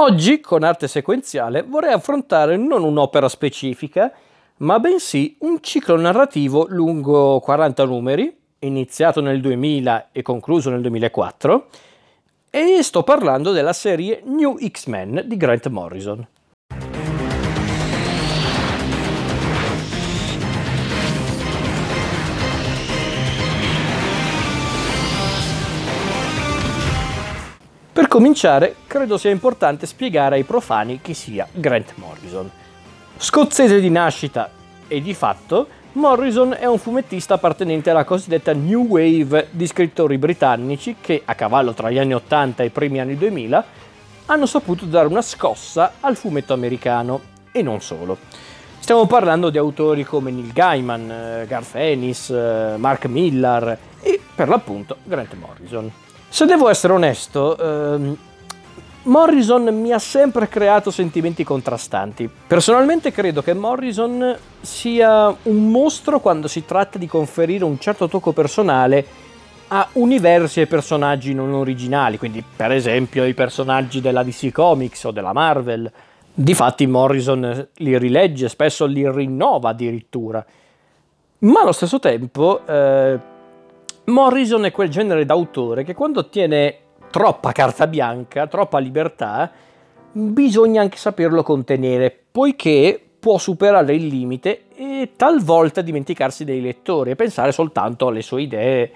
Oggi, con arte sequenziale, vorrei affrontare non un'opera specifica, ma bensì un ciclo narrativo lungo 40 numeri, iniziato nel 2000 e concluso nel 2004, e sto parlando della serie New X-Men di Grant Morrison. Per cominciare, credo sia importante spiegare ai profani chi sia Grant Morrison. Scozzese di nascita e di fatto, Morrison è un fumettista appartenente alla cosiddetta New Wave di scrittori britannici che, a cavallo tra gli anni 80 e i primi anni 2000, hanno saputo dare una scossa al fumetto americano e non solo. Stiamo parlando di autori come Neil Gaiman, eh, Garth Ennis, eh, Mark Millar e per l'appunto Grant Morrison. Se devo essere onesto, ehm, Morrison mi ha sempre creato sentimenti contrastanti. Personalmente credo che Morrison sia un mostro quando si tratta di conferire un certo tocco personale a universi e personaggi non originali, quindi per esempio i personaggi della DC Comics o della Marvel. Difatti Morrison li rilegge, spesso li rinnova addirittura. Ma allo stesso tempo eh, Morrison è quel genere d'autore che quando ottiene troppa carta bianca, troppa libertà, bisogna anche saperlo contenere, poiché può superare il limite e talvolta dimenticarsi dei lettori e pensare soltanto alle sue idee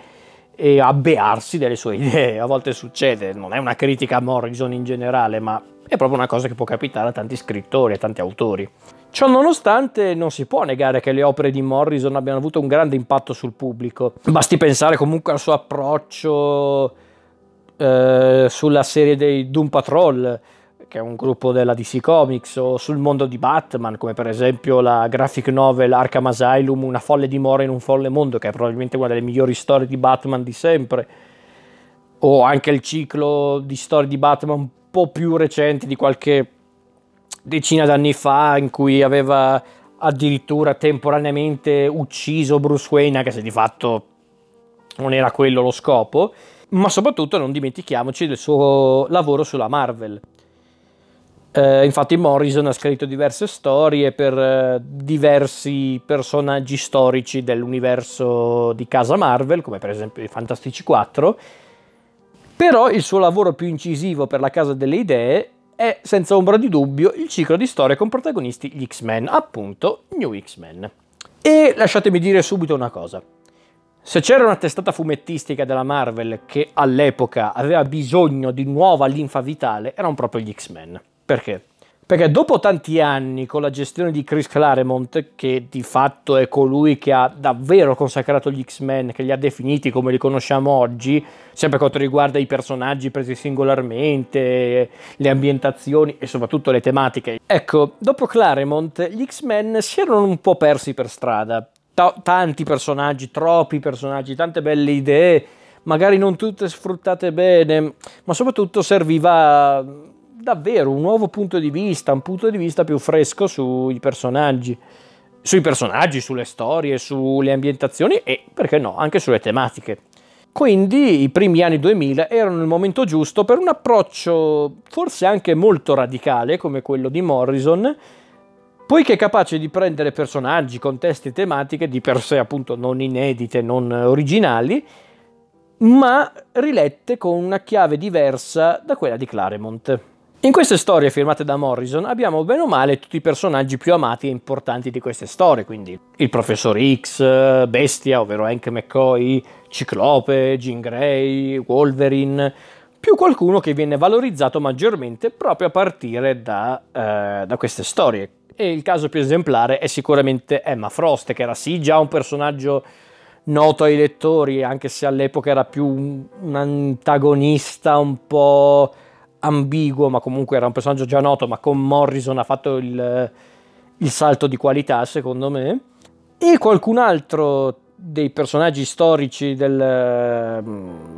e abbearsi delle sue idee. A volte succede, non è una critica a Morrison in generale, ma è proprio una cosa che può capitare a tanti scrittori, a tanti autori. Ciò nonostante non si può negare che le opere di Morrison abbiano avuto un grande impatto sul pubblico. Basti pensare comunque al suo approccio eh, sulla serie dei Doom Patrol, che è un gruppo della DC Comics, o sul mondo di Batman, come per esempio la graphic novel Arkham Asylum, Una folle dimora in un folle mondo, che è probabilmente una delle migliori storie di Batman di sempre, o anche il ciclo di storie di Batman un po' più recenti di qualche decina d'anni fa in cui aveva addirittura temporaneamente ucciso Bruce Wayne, anche se di fatto non era quello lo scopo, ma soprattutto non dimentichiamoci del suo lavoro sulla Marvel. Eh, infatti Morrison ha scritto diverse storie per eh, diversi personaggi storici dell'universo di casa Marvel, come per esempio i Fantastici 4, però il suo lavoro più incisivo per la Casa delle Idee è senza ombra di dubbio il ciclo di storie con protagonisti gli X-Men, appunto New X-Men. E lasciatemi dire subito una cosa. Se c'era una testata fumettistica della Marvel che all'epoca aveva bisogno di nuova linfa vitale, erano proprio gli X-Men. Perché? Perché dopo tanti anni con la gestione di Chris Claremont, che di fatto è colui che ha davvero consacrato gli X-Men, che li ha definiti come li conosciamo oggi, sempre per quanto riguarda i personaggi presi singolarmente, le ambientazioni e soprattutto le tematiche. Ecco, dopo Claremont gli X-Men si erano un po' persi per strada. T- tanti personaggi, troppi personaggi, tante belle idee, magari non tutte sfruttate bene, ma soprattutto serviva davvero un nuovo punto di vista, un punto di vista più fresco sui personaggi, sui personaggi, sulle storie, sulle ambientazioni e, perché no, anche sulle tematiche. Quindi i primi anni 2000 erano il momento giusto per un approccio forse anche molto radicale come quello di Morrison, poiché capace di prendere personaggi, contesti e tematiche di per sé appunto non inedite, non originali, ma rilette con una chiave diversa da quella di Claremont. In queste storie firmate da Morrison abbiamo bene o male tutti i personaggi più amati e importanti di queste storie, quindi il Professor X, Bestia, ovvero Hank McCoy, Ciclope, Jean Grey, Wolverine, più qualcuno che viene valorizzato maggiormente proprio a partire da, eh, da queste storie. E il caso più esemplare è sicuramente Emma Frost, che era sì già un personaggio noto ai lettori, anche se all'epoca era più un, antagonista un po' ambiguo, ma comunque era un personaggio già noto, ma con Morrison ha fatto il, il salto di qualità, secondo me. E qualcun altro dei personaggi storici del,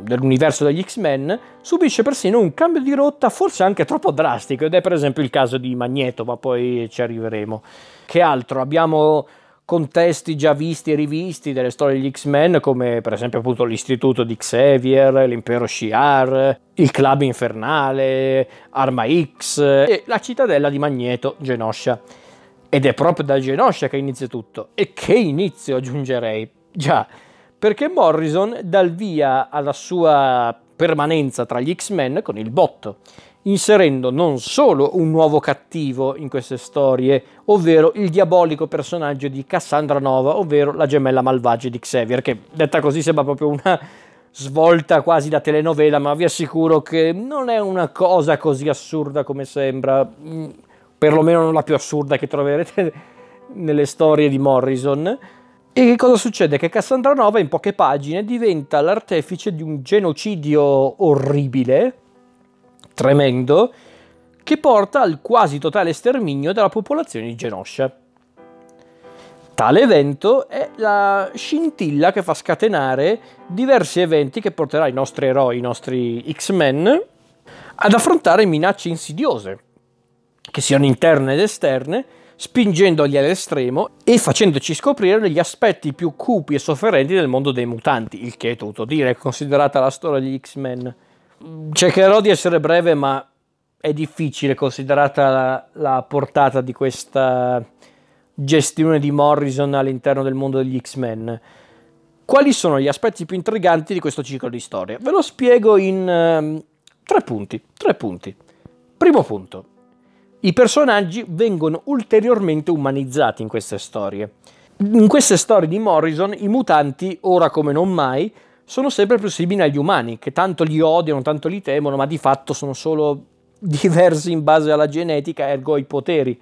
dell'universo degli X-Men subisce persino un cambio di rotta forse anche troppo drastico ed è per esempio il caso di Magneto, ma poi ci arriveremo. Che altro? Abbiamo contesti già visti e rivisti delle storie degli X-Men, come per esempio appunto l'istituto di Xavier, l'impero Shi'ar, il club infernale, Arma X e la cittadella di Magneto, Genosha. Ed è proprio da Genosha che inizia tutto. E che inizio aggiungerei. Già, perché Morrison dà il via alla sua permanenza tra gli X-Men con il botto inserendo non solo un nuovo cattivo in queste storie, ovvero il diabolico personaggio di Cassandra Nova, ovvero la gemella malvagia di Xavier, che detta così sembra proprio una svolta quasi da telenovela, ma vi assicuro che non è una cosa così assurda come sembra, mm, perlomeno non la più assurda che troverete nelle storie di Morrison. E che cosa succede? Che Cassandra Nova in poche pagine diventa l'artefice di un genocidio orribile, tremendo che porta al quasi totale sterminio della popolazione di Genosha. Tale evento è la scintilla che fa scatenare diversi eventi che porterà i nostri eroi, i nostri X-Men, ad affrontare minacce insidiose, che siano interne ed esterne, spingendoli all'estremo e facendoci scoprire gli aspetti più cupi e sofferenti del mondo dei mutanti, il che è tutto dire, considerata la storia degli X-Men cercherò di essere breve, ma è difficile considerata la, la, portata di questa gestione di Morrison all'interno del mondo degli X-Men. Quali sono gli aspetti più intriganti di questo ciclo di storia? Ve lo spiego in um, tre punti. Tre punti. Primo punto. I personaggi vengono ulteriormente umanizzati in queste storie. In queste storie di Morrison i mutanti, ora come non mai, sono sempre più simili agli umani, che tanto li odiano, tanto li temono, ma di fatto sono solo diversi in base alla genetica, ergo ai poteri.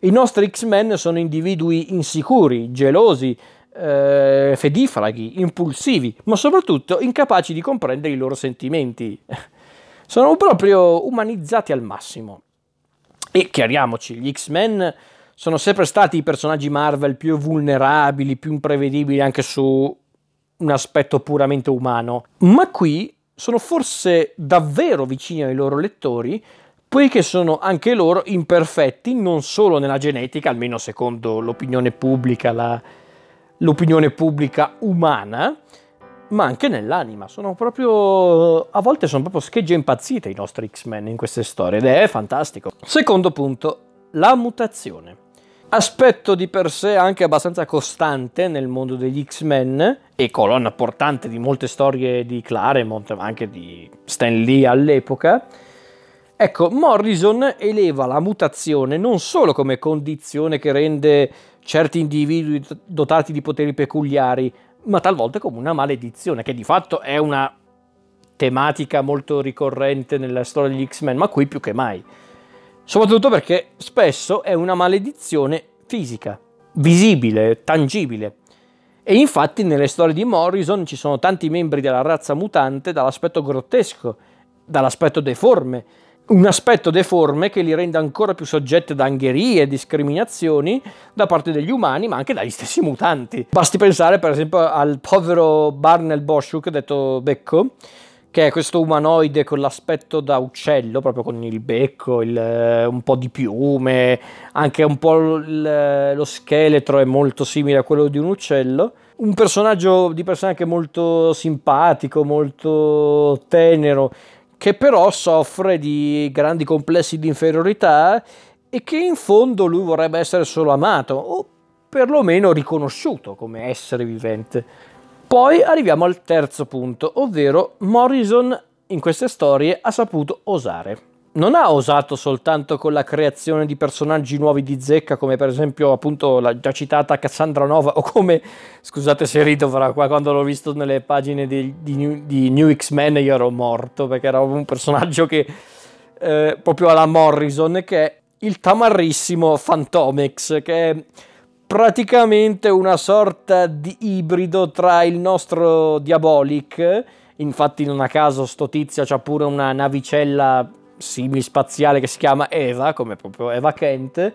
I nostri X-Men sono individui insicuri, gelosi, eh, fedifraghi, impulsivi, ma soprattutto incapaci di comprendere i loro sentimenti. sono proprio umanizzati al massimo. E chiariamoci, gli X-Men sono sempre stati i personaggi Marvel più vulnerabili, più imprevedibili anche su un aspetto puramente umano, ma qui sono forse davvero vicini ai loro lettori, poiché sono anche loro imperfetti non solo nella genetica, almeno secondo l'opinione pubblica, la, l'opinione pubblica umana, ma anche nell'anima. Sono proprio. A volte sono proprio schegge impazzite i nostri X-Men in queste storie ed è fantastico. Secondo punto, la mutazione aspetto di per sé anche abbastanza costante nel mondo degli X-Men e colonna portante di molte storie di Claremont, ma anche di Stan Lee all'epoca. Ecco, Morrison eleva la mutazione non solo come condizione che rende certi individui dotati di poteri peculiari, ma talvolta come una maledizione, che di fatto è una tematica molto ricorrente nella storia degli X-Men, ma qui più che mai. Soprattutto perché spesso è una maledizione fisica, visibile, tangibile. E infatti nelle storie di Morrison ci sono tanti membri della razza mutante dall'aspetto grottesco, dall'aspetto deforme, un aspetto deforme che li rende ancora più soggetti ad angherie e discriminazioni da parte degli umani, ma anche dagli stessi mutanti. Basti pensare per esempio al povero Barnell Boschuk, detto Becco, che è questo umanoide con l'aspetto da uccello, proprio con il becco, il, eh, un po' di piume, anche un po' il, lo scheletro è molto simile a quello di un uccello. Un personaggio di personaggio molto simpatico, molto tenero, che però soffre di grandi complessi di inferiorità e che in fondo lui vorrebbe essere solo amato o perlomeno riconosciuto come essere vivente. Poi arriviamo al terzo punto, ovvero Morrison in queste storie ha saputo osare. Non ha osato soltanto con la creazione di personaggi nuovi di zecca, come per esempio appunto la già citata Cassandra Nova, o come, scusate se rido fra qua, quando l'ho visto nelle pagine di, di, New, di New X-Men io ero morto, perché era un personaggio che eh, proprio alla Morrison, che è il tamarrissimo Phantomex, che è praticamente una sorta di ibrido tra il nostro Diabolic, infatti non a caso sto tizio c'ha pure una navicella spaziale che si chiama Eva, come proprio Eva Kent,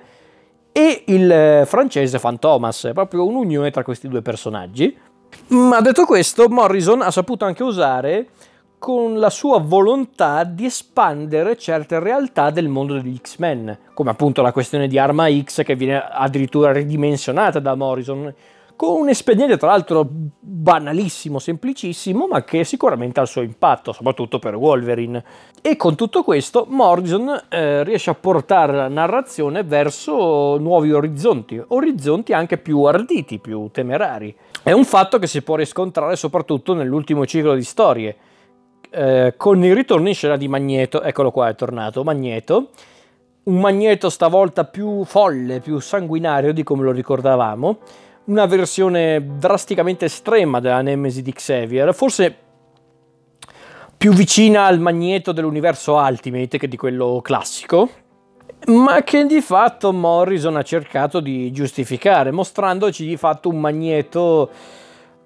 e il eh, francese Fantomas, è proprio un'unione tra questi due personaggi. Ma detto questo, Morrison ha saputo anche usare con la sua volontà di espandere certe realtà del mondo degli X-Men, come appunto la questione di Arma X che viene addirittura ridimensionata da Morrison, con un espediente tra l'altro banalissimo, semplicissimo, ma che sicuramente ha il suo impatto, soprattutto per Wolverine. E con tutto questo Morrison eh, riesce a portare la narrazione verso nuovi orizzonti, orizzonti anche più arditi, più temerari. È un fatto che si può riscontrare soprattutto nell'ultimo ciclo di storie, eh, con il ritorno in scena di Magneto, eccolo qua è tornato, Magneto, un Magneto stavolta più folle, più sanguinario di come lo ricordavamo, una versione drasticamente estrema della Nemesi di Xavier, forse più vicina al Magneto dell'universo Ultimate che di quello classico, ma che di fatto Morrison ha cercato di giustificare, mostrandoci di fatto un Magneto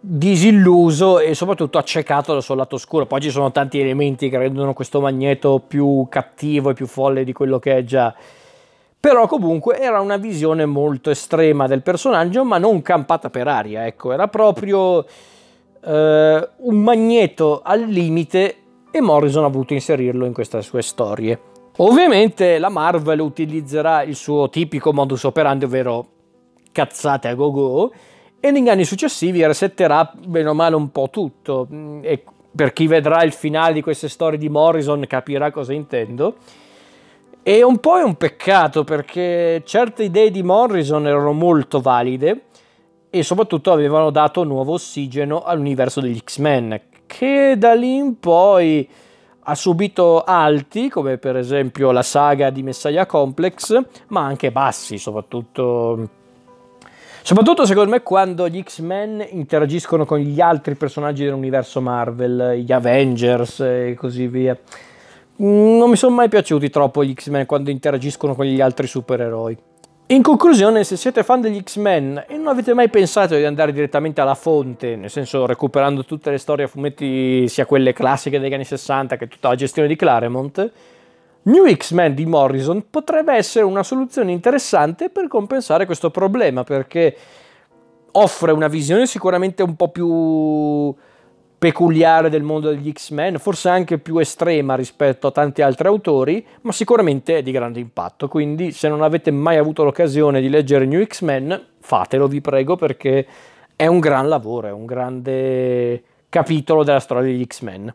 disilluso e soprattutto accecato dal suo lato oscuro. Poi ci sono tanti elementi che rendono questo Magneto più cattivo e più folle di quello che è già. Però comunque era una visione molto estrema del personaggio, ma non campata per aria, ecco, era proprio eh, un magneto al limite e Morrison ha voluto inserirlo in queste sue storie. Ovviamente la Marvel utilizzerà il suo tipico modus operandi, ovvero cazzate a go-go, e negli anni successivi resetterà bene o male un po' tutto. Mm, e per chi vedrà il finale di queste storie di Morrison capirà cosa intendo. E un po' è un peccato perché certe idee di Morrison erano molto valide e soprattutto avevano dato nuovo ossigeno all'universo degli X-Men, che da lì in poi ha subito alti, come per esempio la saga di Messiah Complex, ma anche bassi, soprattutto Soprattutto secondo me quando gli X-Men interagiscono con gli altri personaggi dell'universo Marvel, gli Avengers e così via. Non mi sono mai piaciuti troppo gli X-Men quando interagiscono con gli altri supereroi. In conclusione, se siete fan degli X-Men e non avete mai pensato di andare direttamente alla fonte, nel senso recuperando tutte le storie a fumetti, sia quelle classiche degli anni 60 che tutta la gestione di Claremont, New X-Men di Morrison potrebbe essere una soluzione interessante per compensare questo problema perché offre una visione sicuramente un po' più peculiare del mondo degli X-Men, forse anche più estrema rispetto a tanti altri autori, ma sicuramente è di grande impatto. Quindi, se non avete mai avuto l'occasione di leggere New X-Men, fatelo, vi prego, perché è un gran lavoro, è un grande capitolo della storia degli X-Men.